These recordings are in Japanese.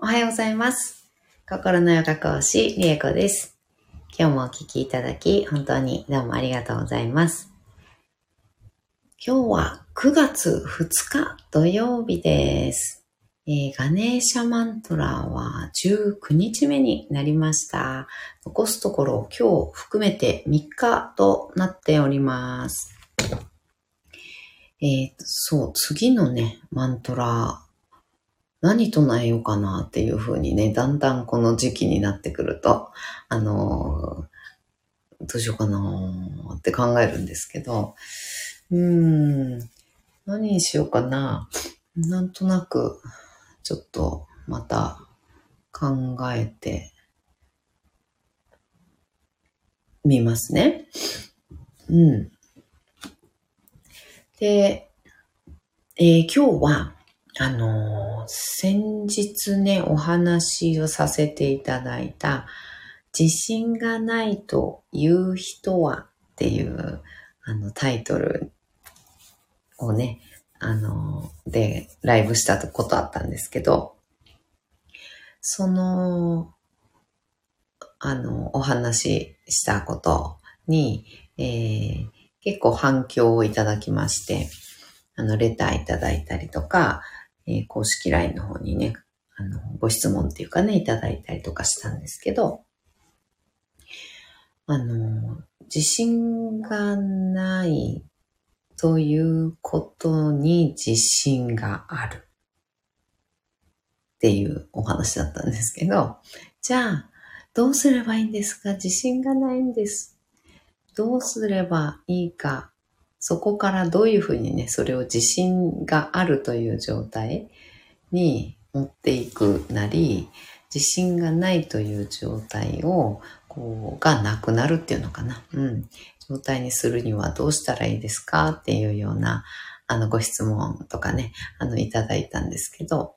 おはようございます。心のヨガ講師、りえこです。今日もお聞きいただき、本当にどうもありがとうございます。今日は9月2日土曜日です。えーガネーシャマントラは19日目になりました。残すところ今日含めて3日となっております。えーそう、次のね、マントラ何唱えようかなっていう風にね、だんだんこの時期になってくると、あのーどうしようかなって考えるんですけど、うーん、何にしようかな。なんとなく、ちょっとまた考えてみますね。うん。で、えー今日は、あの先日ね、お話をさせていただいた、自信がないという人はっていう、あの、タイトルをね、あので、ライブしたことあったんですけど、その、あの、お話ししたことに、えー結構反響をいただきまして、あの、レターいただいたりとか、えー公式 LINE の方にね、あの、ご質問っていうかね、いただいたりとかしたんですけど、あの、自信がないということに自信があるっていうお話だったんですけど、じゃあ、どうすればいいんですか？自信がないんです。どうすればいいかそこからどういうふうにね、それを自信があるという状態に持っていくなり、自信がないという状態を、こう、がなくなるっていうのかな。うん。状態にするにはどうしたらいいですか？っていうような、あの、ご質問とかね、あの、いただいたんですけど、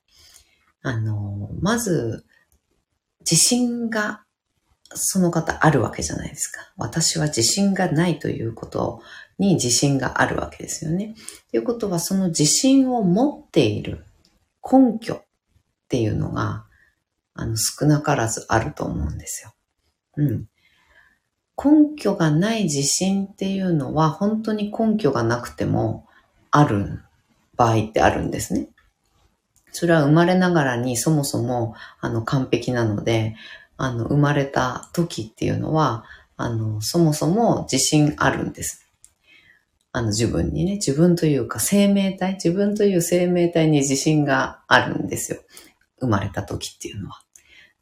あの、まず、自信がその方あるわけじゃないですか。私は自信がないということに自信があるわけですよね。ということは、その自信を持っている根拠っていうのが、あの、少なからずあると思うんですよ。うん。根拠がない自信っていうのは、本当に根拠がなくても、ある場合ってあるんですね。それは生まれながらにそもそも、あの、完璧なので、あの、生まれた時っていうのは、あの、そもそも自信あるんです。あの、自分にね、自分というか生命体、自分という生命体に自信があるんですよ。生まれた時っていうのは。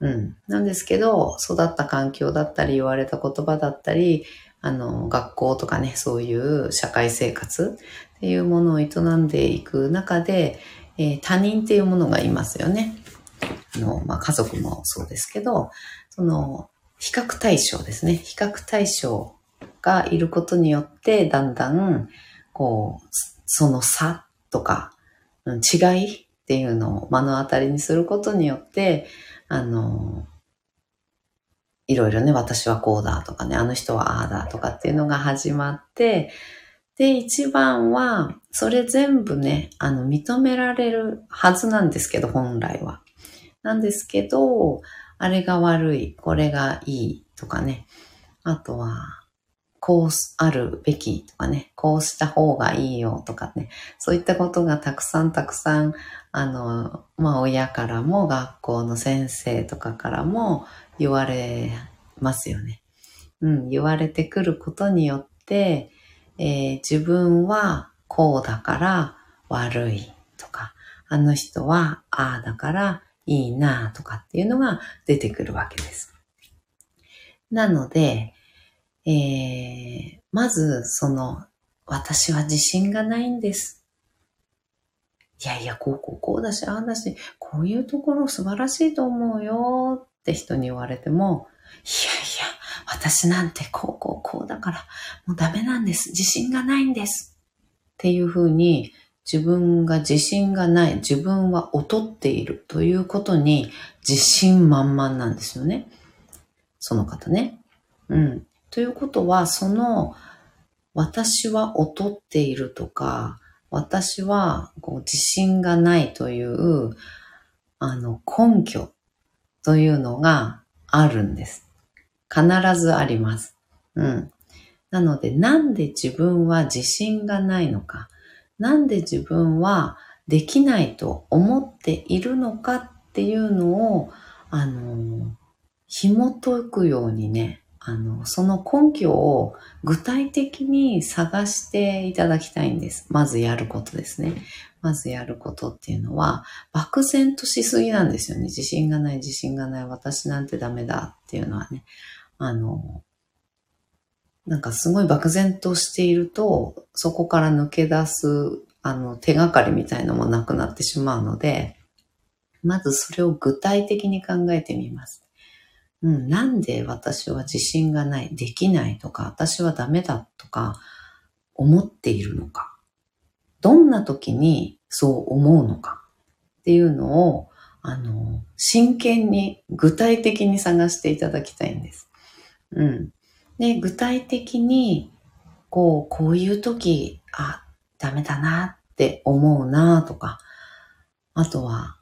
うん。なんですけど、育った環境だったり、言われた言葉だったり、あの、学校とかね、そういう社会生活っていうものを営んでいく中で、えー他人っていうものがいますよね。の、まあ、家族もそうですけど、その、比較対象ですね。比較対象がいることによって、だんだん、こう、その差とか、違いっていうのを目の当たりにすることによって、あの、いろいろね、私はこうだとかね、あの人はああだとかっていうのが始まって、で、一番は、それ全部ね、あの、認められるはずなんですけど、本来は。なんですけど、あれが悪い、これがいいとかね。あとは、こうあるべきとかね、こうした方がいいよとかね。そういったことがたくさんたくさん、あの、まあ親からも学校の先生とかからも言われますよね。うん、言われてくることによって、えー自分はこうだから悪いとか、あの人はああだからいいなとかっていうのが出てくるわけです。なので、えーまずその、私は自信がないんです。いやいや、こうこうこうだし、ああだし、こういうところ素晴らしいと思うよって人に言われても、いやいや、私なんてこうこうこうだから、もうダメなんです。自信がないんです。っていうふうに、自分が自信がない、自分は劣っているということに自信満々なんですよね。その方ね。うん。ということは、その、私は劣っているとか、私はこう自信がないという、あの、根拠というのがあるんです。必ずあります。うん。なので、なんで自分は自信がないのか、なんで自分はできないと思っているのかっていうのを、あの、紐解くようにね、あの、その根拠を具体的に探していただきたいんです。まずやることですね。まずやることっていうのは、漠然としすぎなんですよね。自信がない、自信がない、私なんてダメだっていうのはね。あの、なんかすごい漠然としていると、そこから抜け出す、あの、手がかりみたいのもなくなってしまうので、まずそれを具体的に考えてみます。うん、なんで私は自信がない、できないとか、私はダメだとか、思っているのか。どんな時にそう思うのかっていうのを、あの、真剣に具体的に探していただきたいんです。うん。で、具体的に、こう、こういう時、あ、ダメだなって思うなとか、あとは、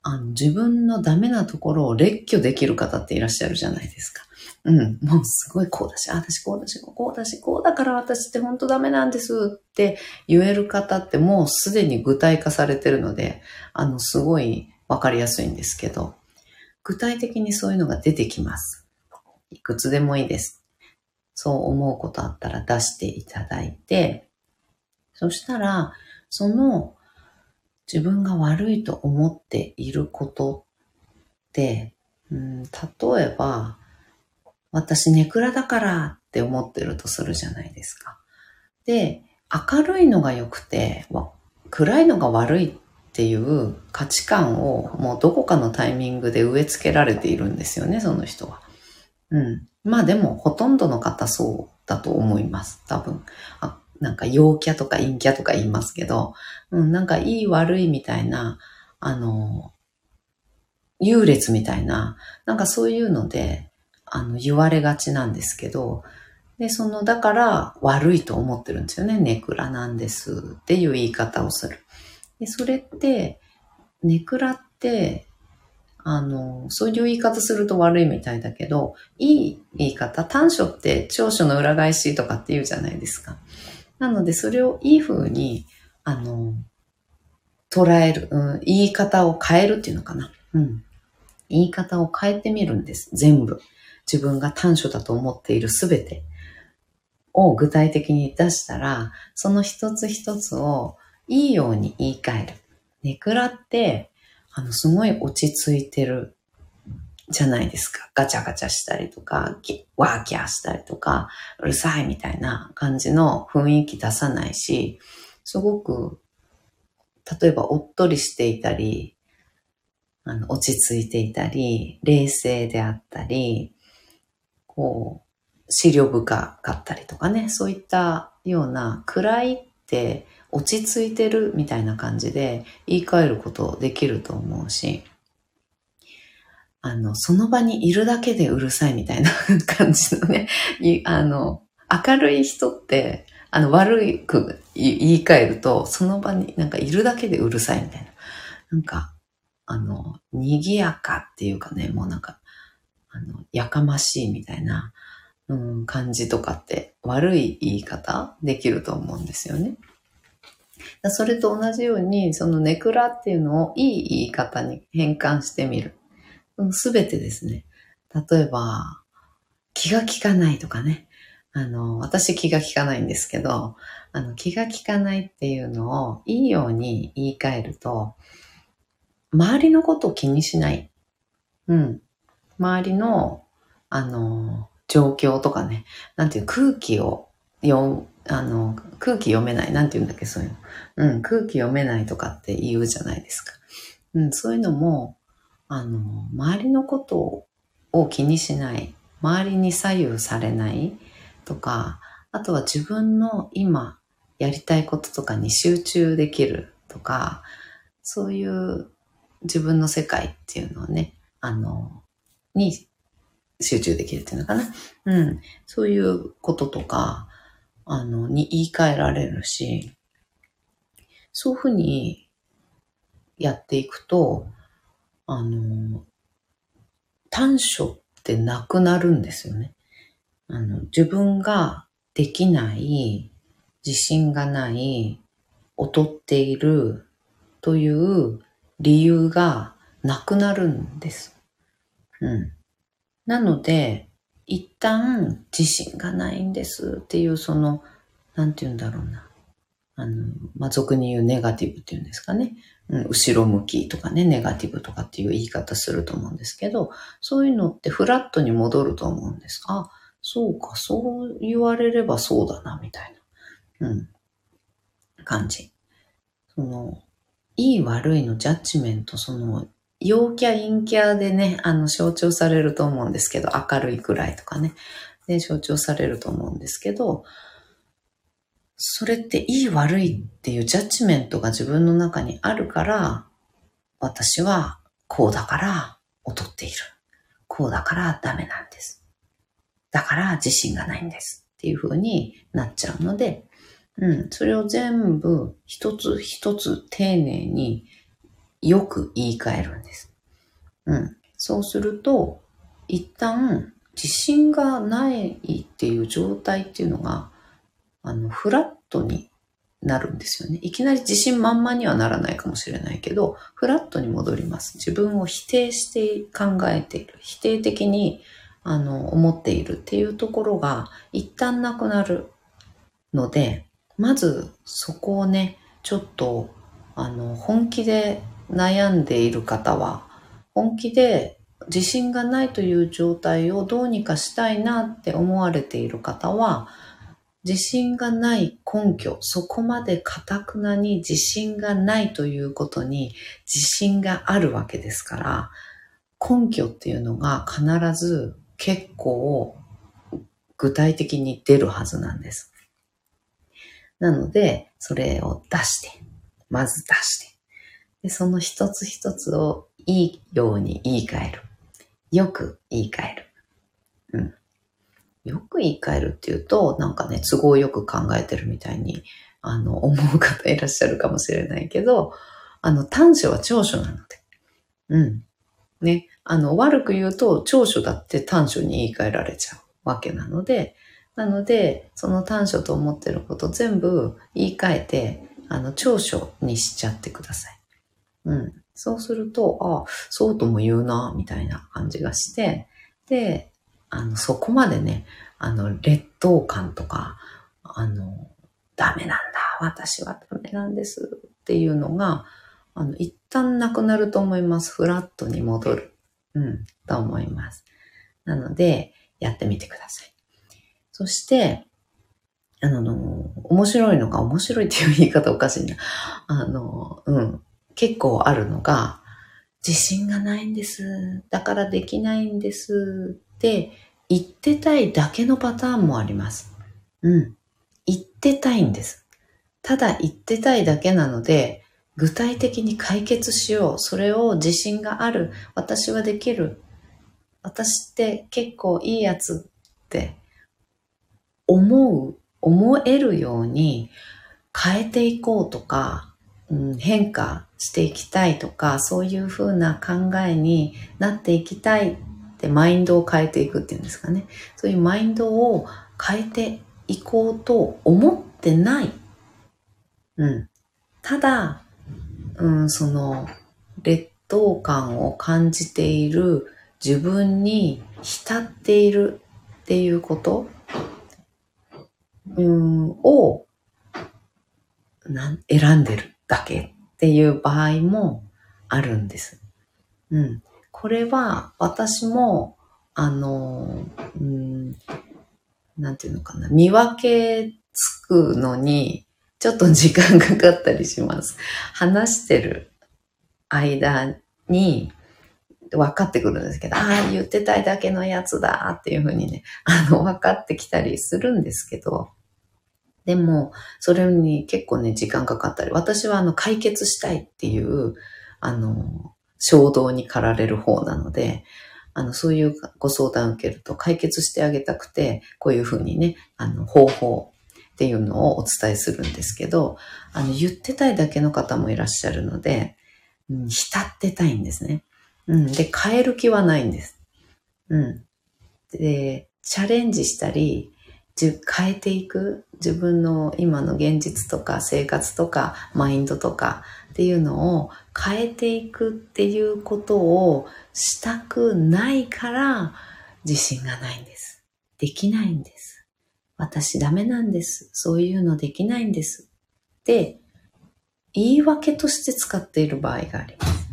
あの、自分のダメなところを列挙できる方っていらっしゃるじゃないですか。うん。もうすごいこうだし、私こうだし、こうだし、こうだから私って本当ダメなんですって言える方ってもうすでに具体化されてるので、あの、すごいわかりやすいんですけど、具体的にそういうのが出てきます。いくつでもいいです。そう思うことあったら出していただいて、そしたら、その自分が悪いと思っていることって、うん、例えば、私ネクラだからって思ってるとするじゃないですか。で、明るいのが良くて、暗いのが悪いっていう価値観をもうどこかのタイミングで植え付けられているんですよね、その人は。うん。まあでも、ほとんどの方そうだと思います。多分。あなんか陽キャとか陰キャとか言いますけど、うん、なんかいい悪いみたいな、あの、優劣みたいな、なんかそういうので、あの、言われがちなんですけど、で、その、だから悪いと思ってるんですよね。ネクラなんですっていう言い方をする。で、それって、ネクラって、あの、そういう言い方すると悪いみたいだけど、いい言い方、短所って長所の裏返しとかって言うじゃないですか。なので、それをいい風に、あの、捉える、うん、言い方を変えるっていうのかな。うん。言い方を変えてみるんです。全部。自分が短所だと思っているすべてを具体的に出したら、その一つ一つをいいように言い換える。ネクラって、あの、すごい落ち着いてるじゃないですか。ガチャガチャしたりとか、ワーキャーしたりとか、うるさいみたいな感じの雰囲気出さないし、すごく、例えばおっとりしていたり、あの、落ち着いていたり、冷静であったり、こう、資料深かったりとかね、そういったような暗いって落ち着いてるみたいな感じで言い換えることできると思うし、あの、その場にいるだけでうるさいみたいな感じのね、あの、明るい人って、あの、悪く言い換えると、その場になんかいるだけでうるさいみたいな。なんか、あの、賑やかっていうかね、もうなんか、あの、やかましいみたいな、うん、感じとかって悪い言い方できると思うんですよね。それと同じように、そのネクラっていうのをいい言い方に変換してみる。すべてですね。例えば、気が利かないとかね。あの、私気が利かないんですけど、あの、気が利かないっていうのをいいように言い換えると、周りのことを気にしない。うん。周りの、あの、状況とかね、なんていう空気を読あの、空気読めない。なんて言うんだっけ、そういうの。うん、空気読めないとかって言うじゃないですか。うん、そういうのも、あの、周りのことを気にしない。周りに左右されないとか、あとは自分の今やりたいこととかに集中できるとか、そういう自分の世界っていうのをね、あの、に集中できるっていうのかな。うん。そういうこととか、あの、に言い換えられるし、そういうふうにやっていくと、あの、短所ってなくなるんですよね。あの、自分ができない、自信がない、劣っているという理由がなくなるんです。うん。なので、一旦自信がないんですっていうその、なんて言うんだろうな。あの、まあ、俗に言うネガティブっていうんですかね。うん、後ろ向きとかね、ネガティブとかっていう言い方すると思うんですけど、そういうのってフラットに戻ると思うんです。あ、そうか、そう言われればそうだな、みたいな、うん、感じ。その、いい悪いのジャッジメント、その、陽キャ陰キャでね、あの、象徴されると思うんですけど、明るいくらいとかね、で、象徴されると思うんですけど、それっていい悪いっていうジャッジメントが自分の中にあるから、私はこうだから劣っている。こうだからダメなんです。だから自信がないんです。っていう風になっちゃうので、うん、それを全部一つ一つ丁寧によく言い換えるんです。うん。そうすると、一旦自信がないっていう状態っていうのがあの、フラットになるんですよね。いきなり自信満々にはならないかもしれないけど、フラットに戻ります。自分を否定して考えている。否定的に、あの、思っているっていうところが一旦なくなるので、まずそこをね、ちょっと、あの、本気で悩んでいる方は、本気で自信がないという状態をどうにかしたいなって思われている方は、自信がない根拠、そこまで堅くなに自信がないということに自信があるわけですから、根拠っていうのが必ず結構具体的に出るはずなんです。なので、それを出して、まず出して、でその一つ一つをいいように言い換える。よく言い換える。うん。よく言い換えるっていうと、なんかね、都合よく考えてるみたいに、あの、思う方いらっしゃるかもしれないけど、あの、短所は長所なので。うん。ね。あの、悪く言うと、長所だって短所に言い換えられちゃうわけなので、なので、その短所と思ってること全部言い換えて、あの、長所にしちゃってください。うん。そうすると、あそうとも言うな、みたいな感じがして、で、あの、そこまでね、あの、劣等感とか、あの、ダメなんだ、私はダメなんですっていうのが、あの、一旦なくなると思います。フラットに戻る。うん、と思います。なので、やってみてください。そして、あの、面白いのが、面白いっていう言い方おかしいな。あの、うん、結構あるのが、自信がないんです。だからできないんです。って言ってたいだけのパターンもあります。うん。言ってたいんです。ただ言ってたいだけなので、具体的に解決しよう。それを自信がある。私はできる。私って結構いいやつって思う、思えるように変えていこうとか、うん、変化していきたいとか、そういうふうな考えになっていきたいで、マインドを変えていくっていうんですかね。そういうマインドを変えていこうと思ってない。うん。ただ、うん、その、劣等感を感じている自分に浸っているっていうこと、うん、を、なん選んでるだけっていう場合もあるんです。うん。これは私も、あの、うん、なんていうのかな、見分けつくのに、ちょっと時間かかったりします。話してる間に分かってくるんですけど、ああ、言ってたいだけのやつだっていうふうにね、あの、分かってきたりするんですけど、でも、それに結構ね、時間かかったり、私はあの、解決したいっていう、あの、衝動に駆られる方なので、あの、そういうご相談を受けると解決してあげたくて、こういうふうにね、あの、方法っていうのをお伝えするんですけど、あの、言ってたいだけの方もいらっしゃるので、うん、浸ってたいんですね。うん。で、変える気はないんです。うん。で、チャレンジしたり、変えていく自分の今の現実とか生活とかマインドとかっていうのを変えていくっていうことをしたくないから自信がないんです。できないんです。私ダメなんです。そういうのできないんです。って言い訳として使っている場合があります。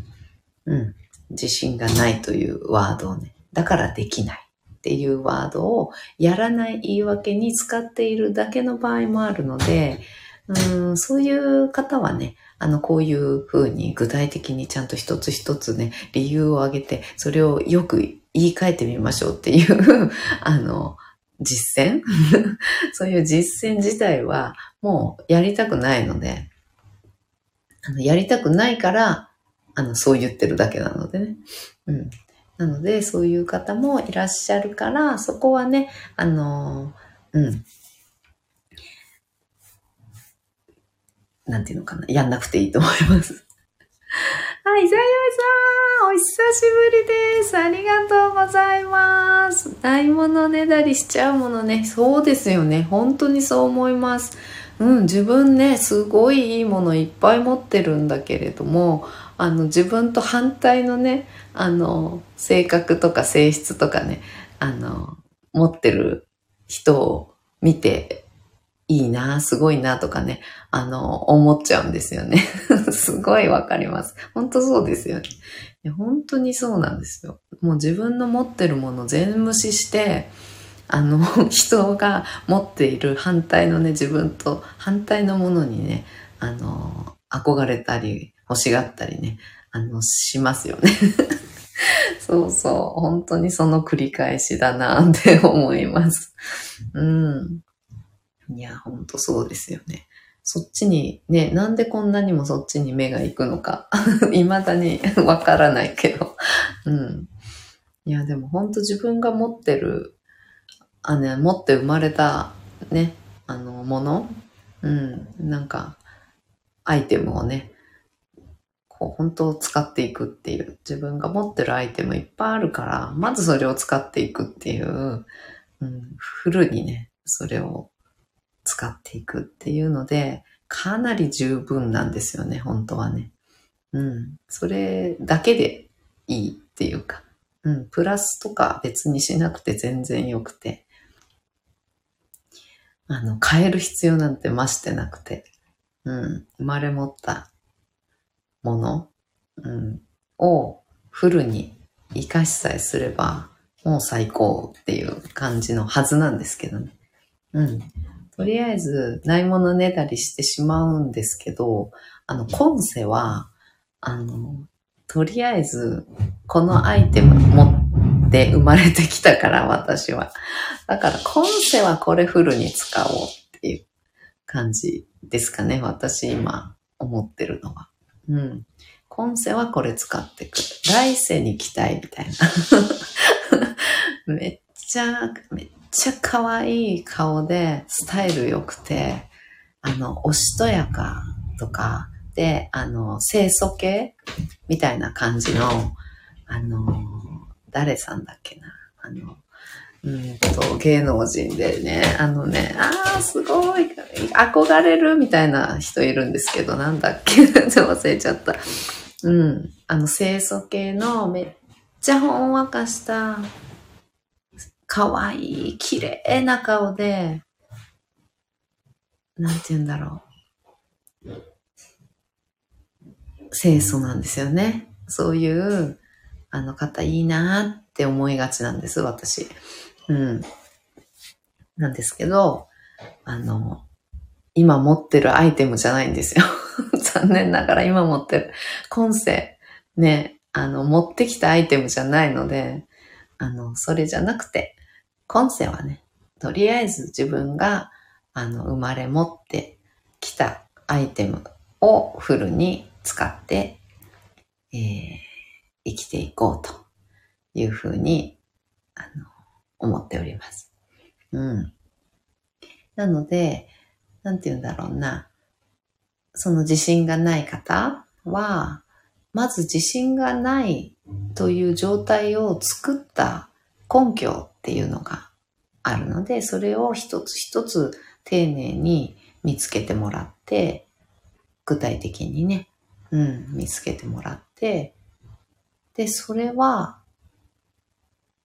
うん。自信がないというワードをね。だからできないっていうワードをやらない言い訳に使っているだけの場合もあるので、うんそういう方はね、あの、こういうふうに具体的にちゃんと一つ一つね、理由を挙げて、それをよく言い換えてみましょうっていう あの、実践？そういう実践自体はもうやりたくないので、あのやりたくないから、あの、そう言ってるだけなのでね。うん。なので、そういう方もいらっしゃるから、そこはね、あの、うん。なんていうのかな。やんなくていいと思います。はい、ザイさん、お久しぶりです。ありがとうございます。ないものねだりしちゃうものね。そうですよね。本当にそう思います。うん、自分ね、すごいいいものいっぱい持ってるんだけれども、あの、自分と反対のね、あの、性格とか性質とかね、あの、持ってる人を見て、いいな、すごいなとかね、あの、思っちゃうんですよね。すごいわかります。本当そうですよね。本当にそうなんですよ。もう自分の持ってるもの全無視して、あの、人が持っている反対のね、自分と反対のものにね、あの、憧れたり、欲しがったりね、あの、しますよね。そうそう、本当にその繰り返しだなって思います。うん。いや、ほんとそうですよね。そっちに、ね、なんでこんなにもそっちに目が行くのか、未だに わからないけど。うん。いや、でもほんと自分が持ってる、あね、持って生まれた、ね、あの、もの、うん、なんか、アイテムをね、こう、本当使っていくっていう、自分が持ってるアイテムいっぱいあるから、まずそれを使っていくっていう、うん、フルにね、それを使っていくっていうので、かなり十分なんですよね、本当はね。うん。それだけでいいっていうか、うん。プラスとか別にしなくて全然よくて、あの、変える必要なんて増してなくて、うん。生まれ持ったもの、うん、をフルに活かしさえすれば、もう最高っていう感じのはずなんですけどね。うん。とりあえず、ないものねだりしてしまうんですけど、あの、今世は、あの、とりあえず、このアイテム持って生まれてきたから、私は。だから、今世はこれフルに使おうっていう感じですかね。私今思ってるのは。うん。今世はこれ使ってくる。来世に期待みたいな。めっちゃ、めっちゃ可愛い顔で、スタイル良くて、あの、おしとやかとか、で、あの、清楚系みたいな感じの、あの、誰さんだっけな。あの、うんと、芸能人でね、あのね、ああ、すごい、憧れるみたいな人いるんですけど、なんだっけ？忘れちゃった。うん。あの、清楚系のめっちゃほんわかした可愛い、綺麗な顔で、なんて言うんだろう。清楚なんですよね。そういう、あの方いいなって思いがちなんです、私。うん。なんですけど、あの、今持ってるアイテムじゃないんですよ。残念ながら今持ってる。今世、ね、あの、持ってきたアイテムじゃないので、あの、それじゃなくて、今世はね、とりあえず自分が、あの、生まれ持ってきたアイテムをフルに使って、えー、生きていこうというふうに、あの、思っております。うん。なので、なんて言うんだろうな。その自信がない方は、まず自信がないという状態を作った根拠っていうのがあるので、それを一つ一つ丁寧に見つけてもらって、具体的にね、うん、見つけてもらって、で、それは、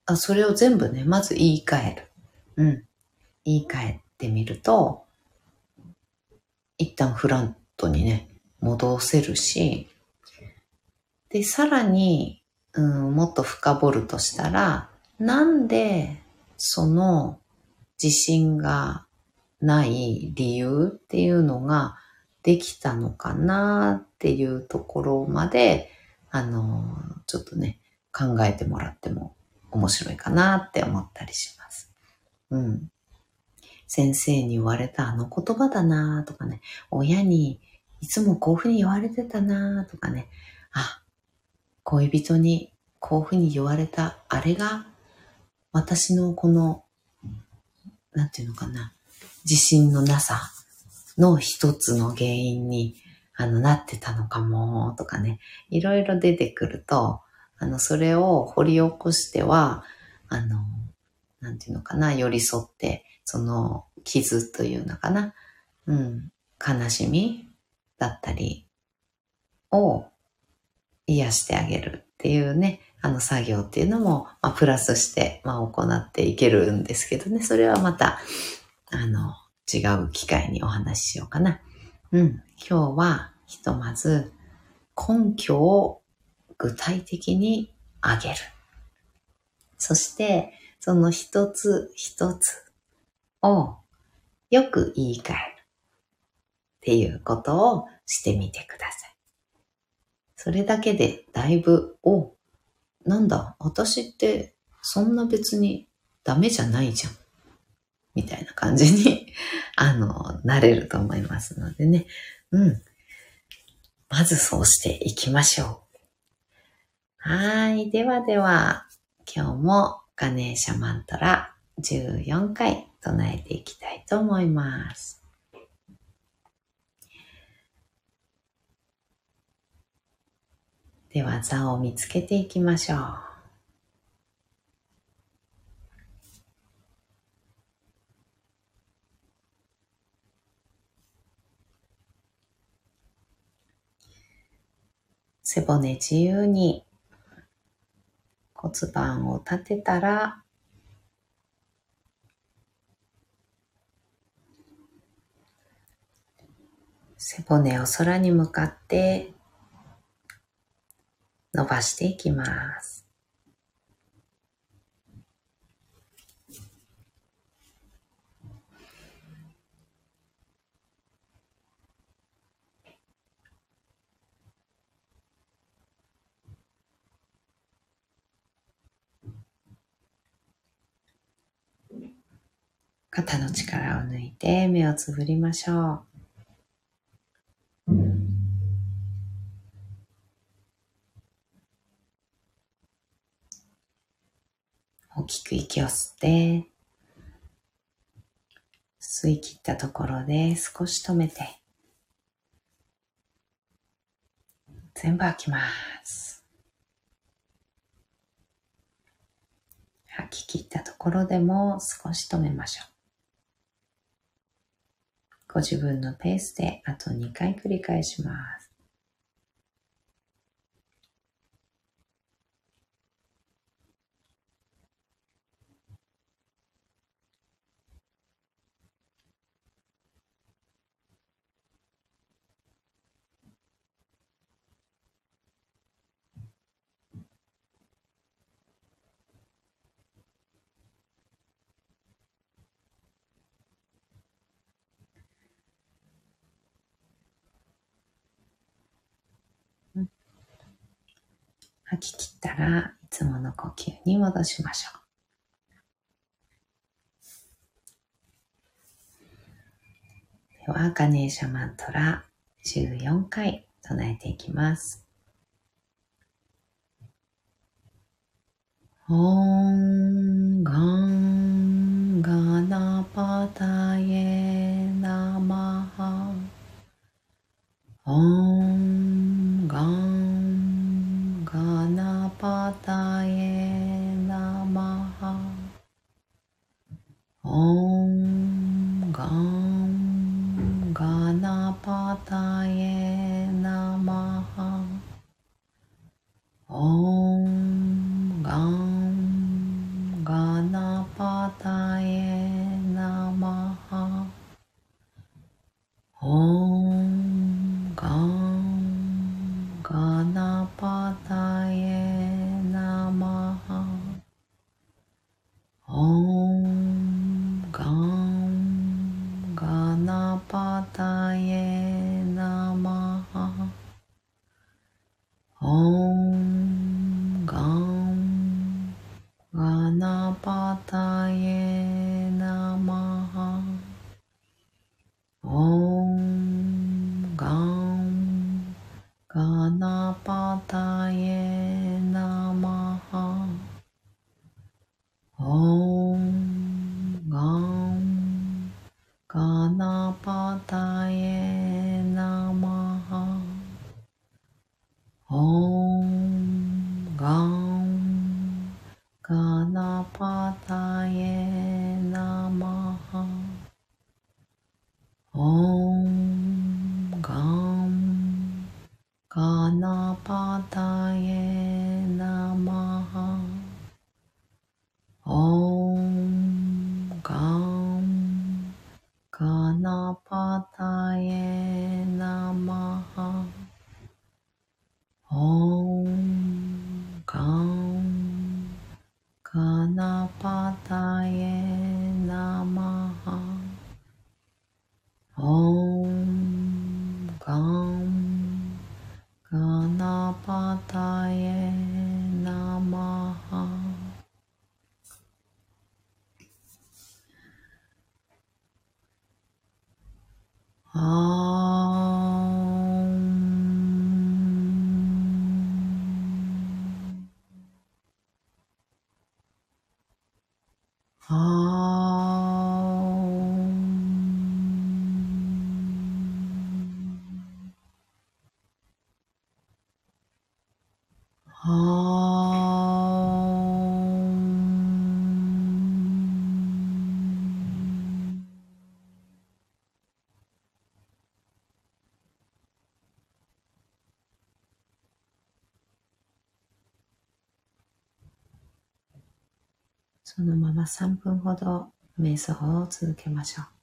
あ、それを全部ね、まず言い換える。うん。言い換えてみると、一旦フラントにね、戻せるし、で、さらに、うん、もっと深掘るとしたら、なんでその自信がない理由っていうのができたのかなっていうところまで、あの、ちょっとね、考えてもらっても面白いかなって思ったりします。うん。先生に言われたあの言葉だなとかね、親にいつもこういうふうに言われてたなとかね、あ、恋人にこういうふうに言われたあれが私のこの、なんていうのかな、自信のなさの一つの原因にあのなってたのかもとかね、いろいろ出てくると、あの、それを掘り起こしては、あの、なんていうのかな、寄り添って、その傷というのかな、うん、悲しみだったりを癒してあげるっていうね、あの作業っていうのも、まあ、プラスして、まあ、行っていけるんですけどね、それはまた、あの、違う機会にお話ししようかな。うん。今日は、ひとまず、根拠を具体的にあげる。そして、その一つ一つをよく言い換えるっていうことをしてみてください。それだけでだいぶ、お、なんだ、私ってそんな別にダメじゃないじゃん。みたいな感じに あの、なれると思いますのでね。うん。まずそうしていきましょう。はい。ではでは、今日もガネーシャマントラ14回唱えていきたいと思います。では座を見つけていきましょう。背骨自由に骨盤を立てたら背骨を空に向かって伸ばしていきます。肩の力を抜いて目をつぶりましょう。大きく息を吸って、吸い切ったところで少し止めて、全部吐きます。吐き切ったところでも少し止めましょう。ご自分のペースであと2回繰り返します。吐き切ったらいつもの呼吸に戻しましょう。では、ガネーシャマントラ14回唱えていきます。オンガンガナパタエナマハオンガン ॐ गं गणपतये 아. 3分ほど瞑想を続けましょう。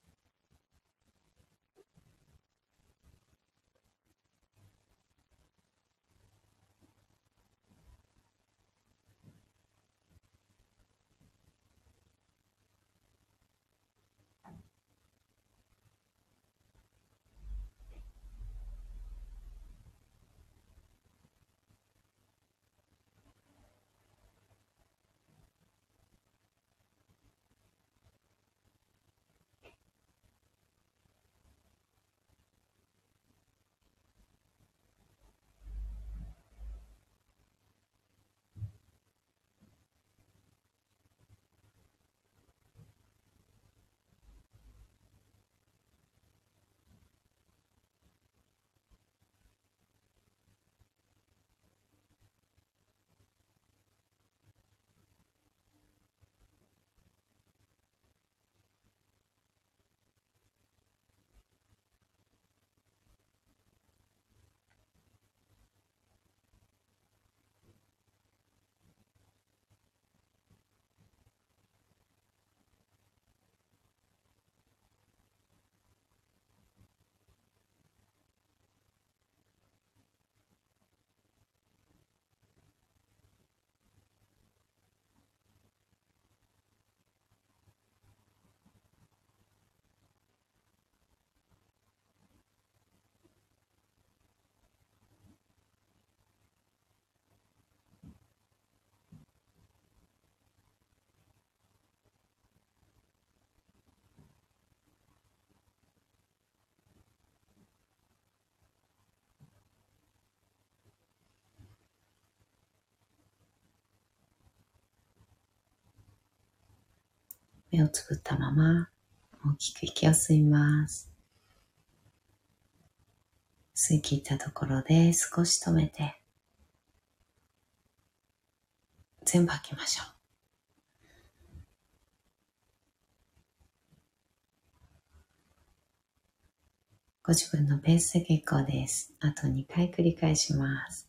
目をつぶったまま大きく息を吸います。吸い切ったところで少し止めて全部吐きましょう。ご自分のペースで結構です。あと2回繰り返します。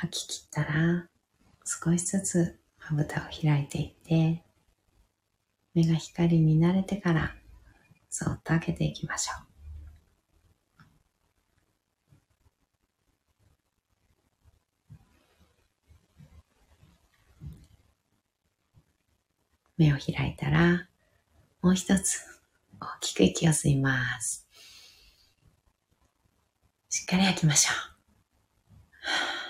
吐き切ったら、少しずつまぶたを開いていって、目が光に慣れてから、そっと開けていきましょう。目を開いたら、もう一つ大きく息を吸います。しっかり吐きましょう。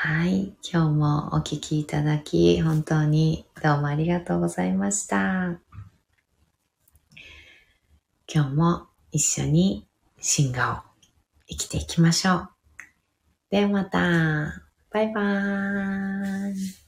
はい。今日もお聴きいただき、本当にどうもありがとうございました。今日も一緒に進化を生きていきましょう。ではまた。バイバーイ。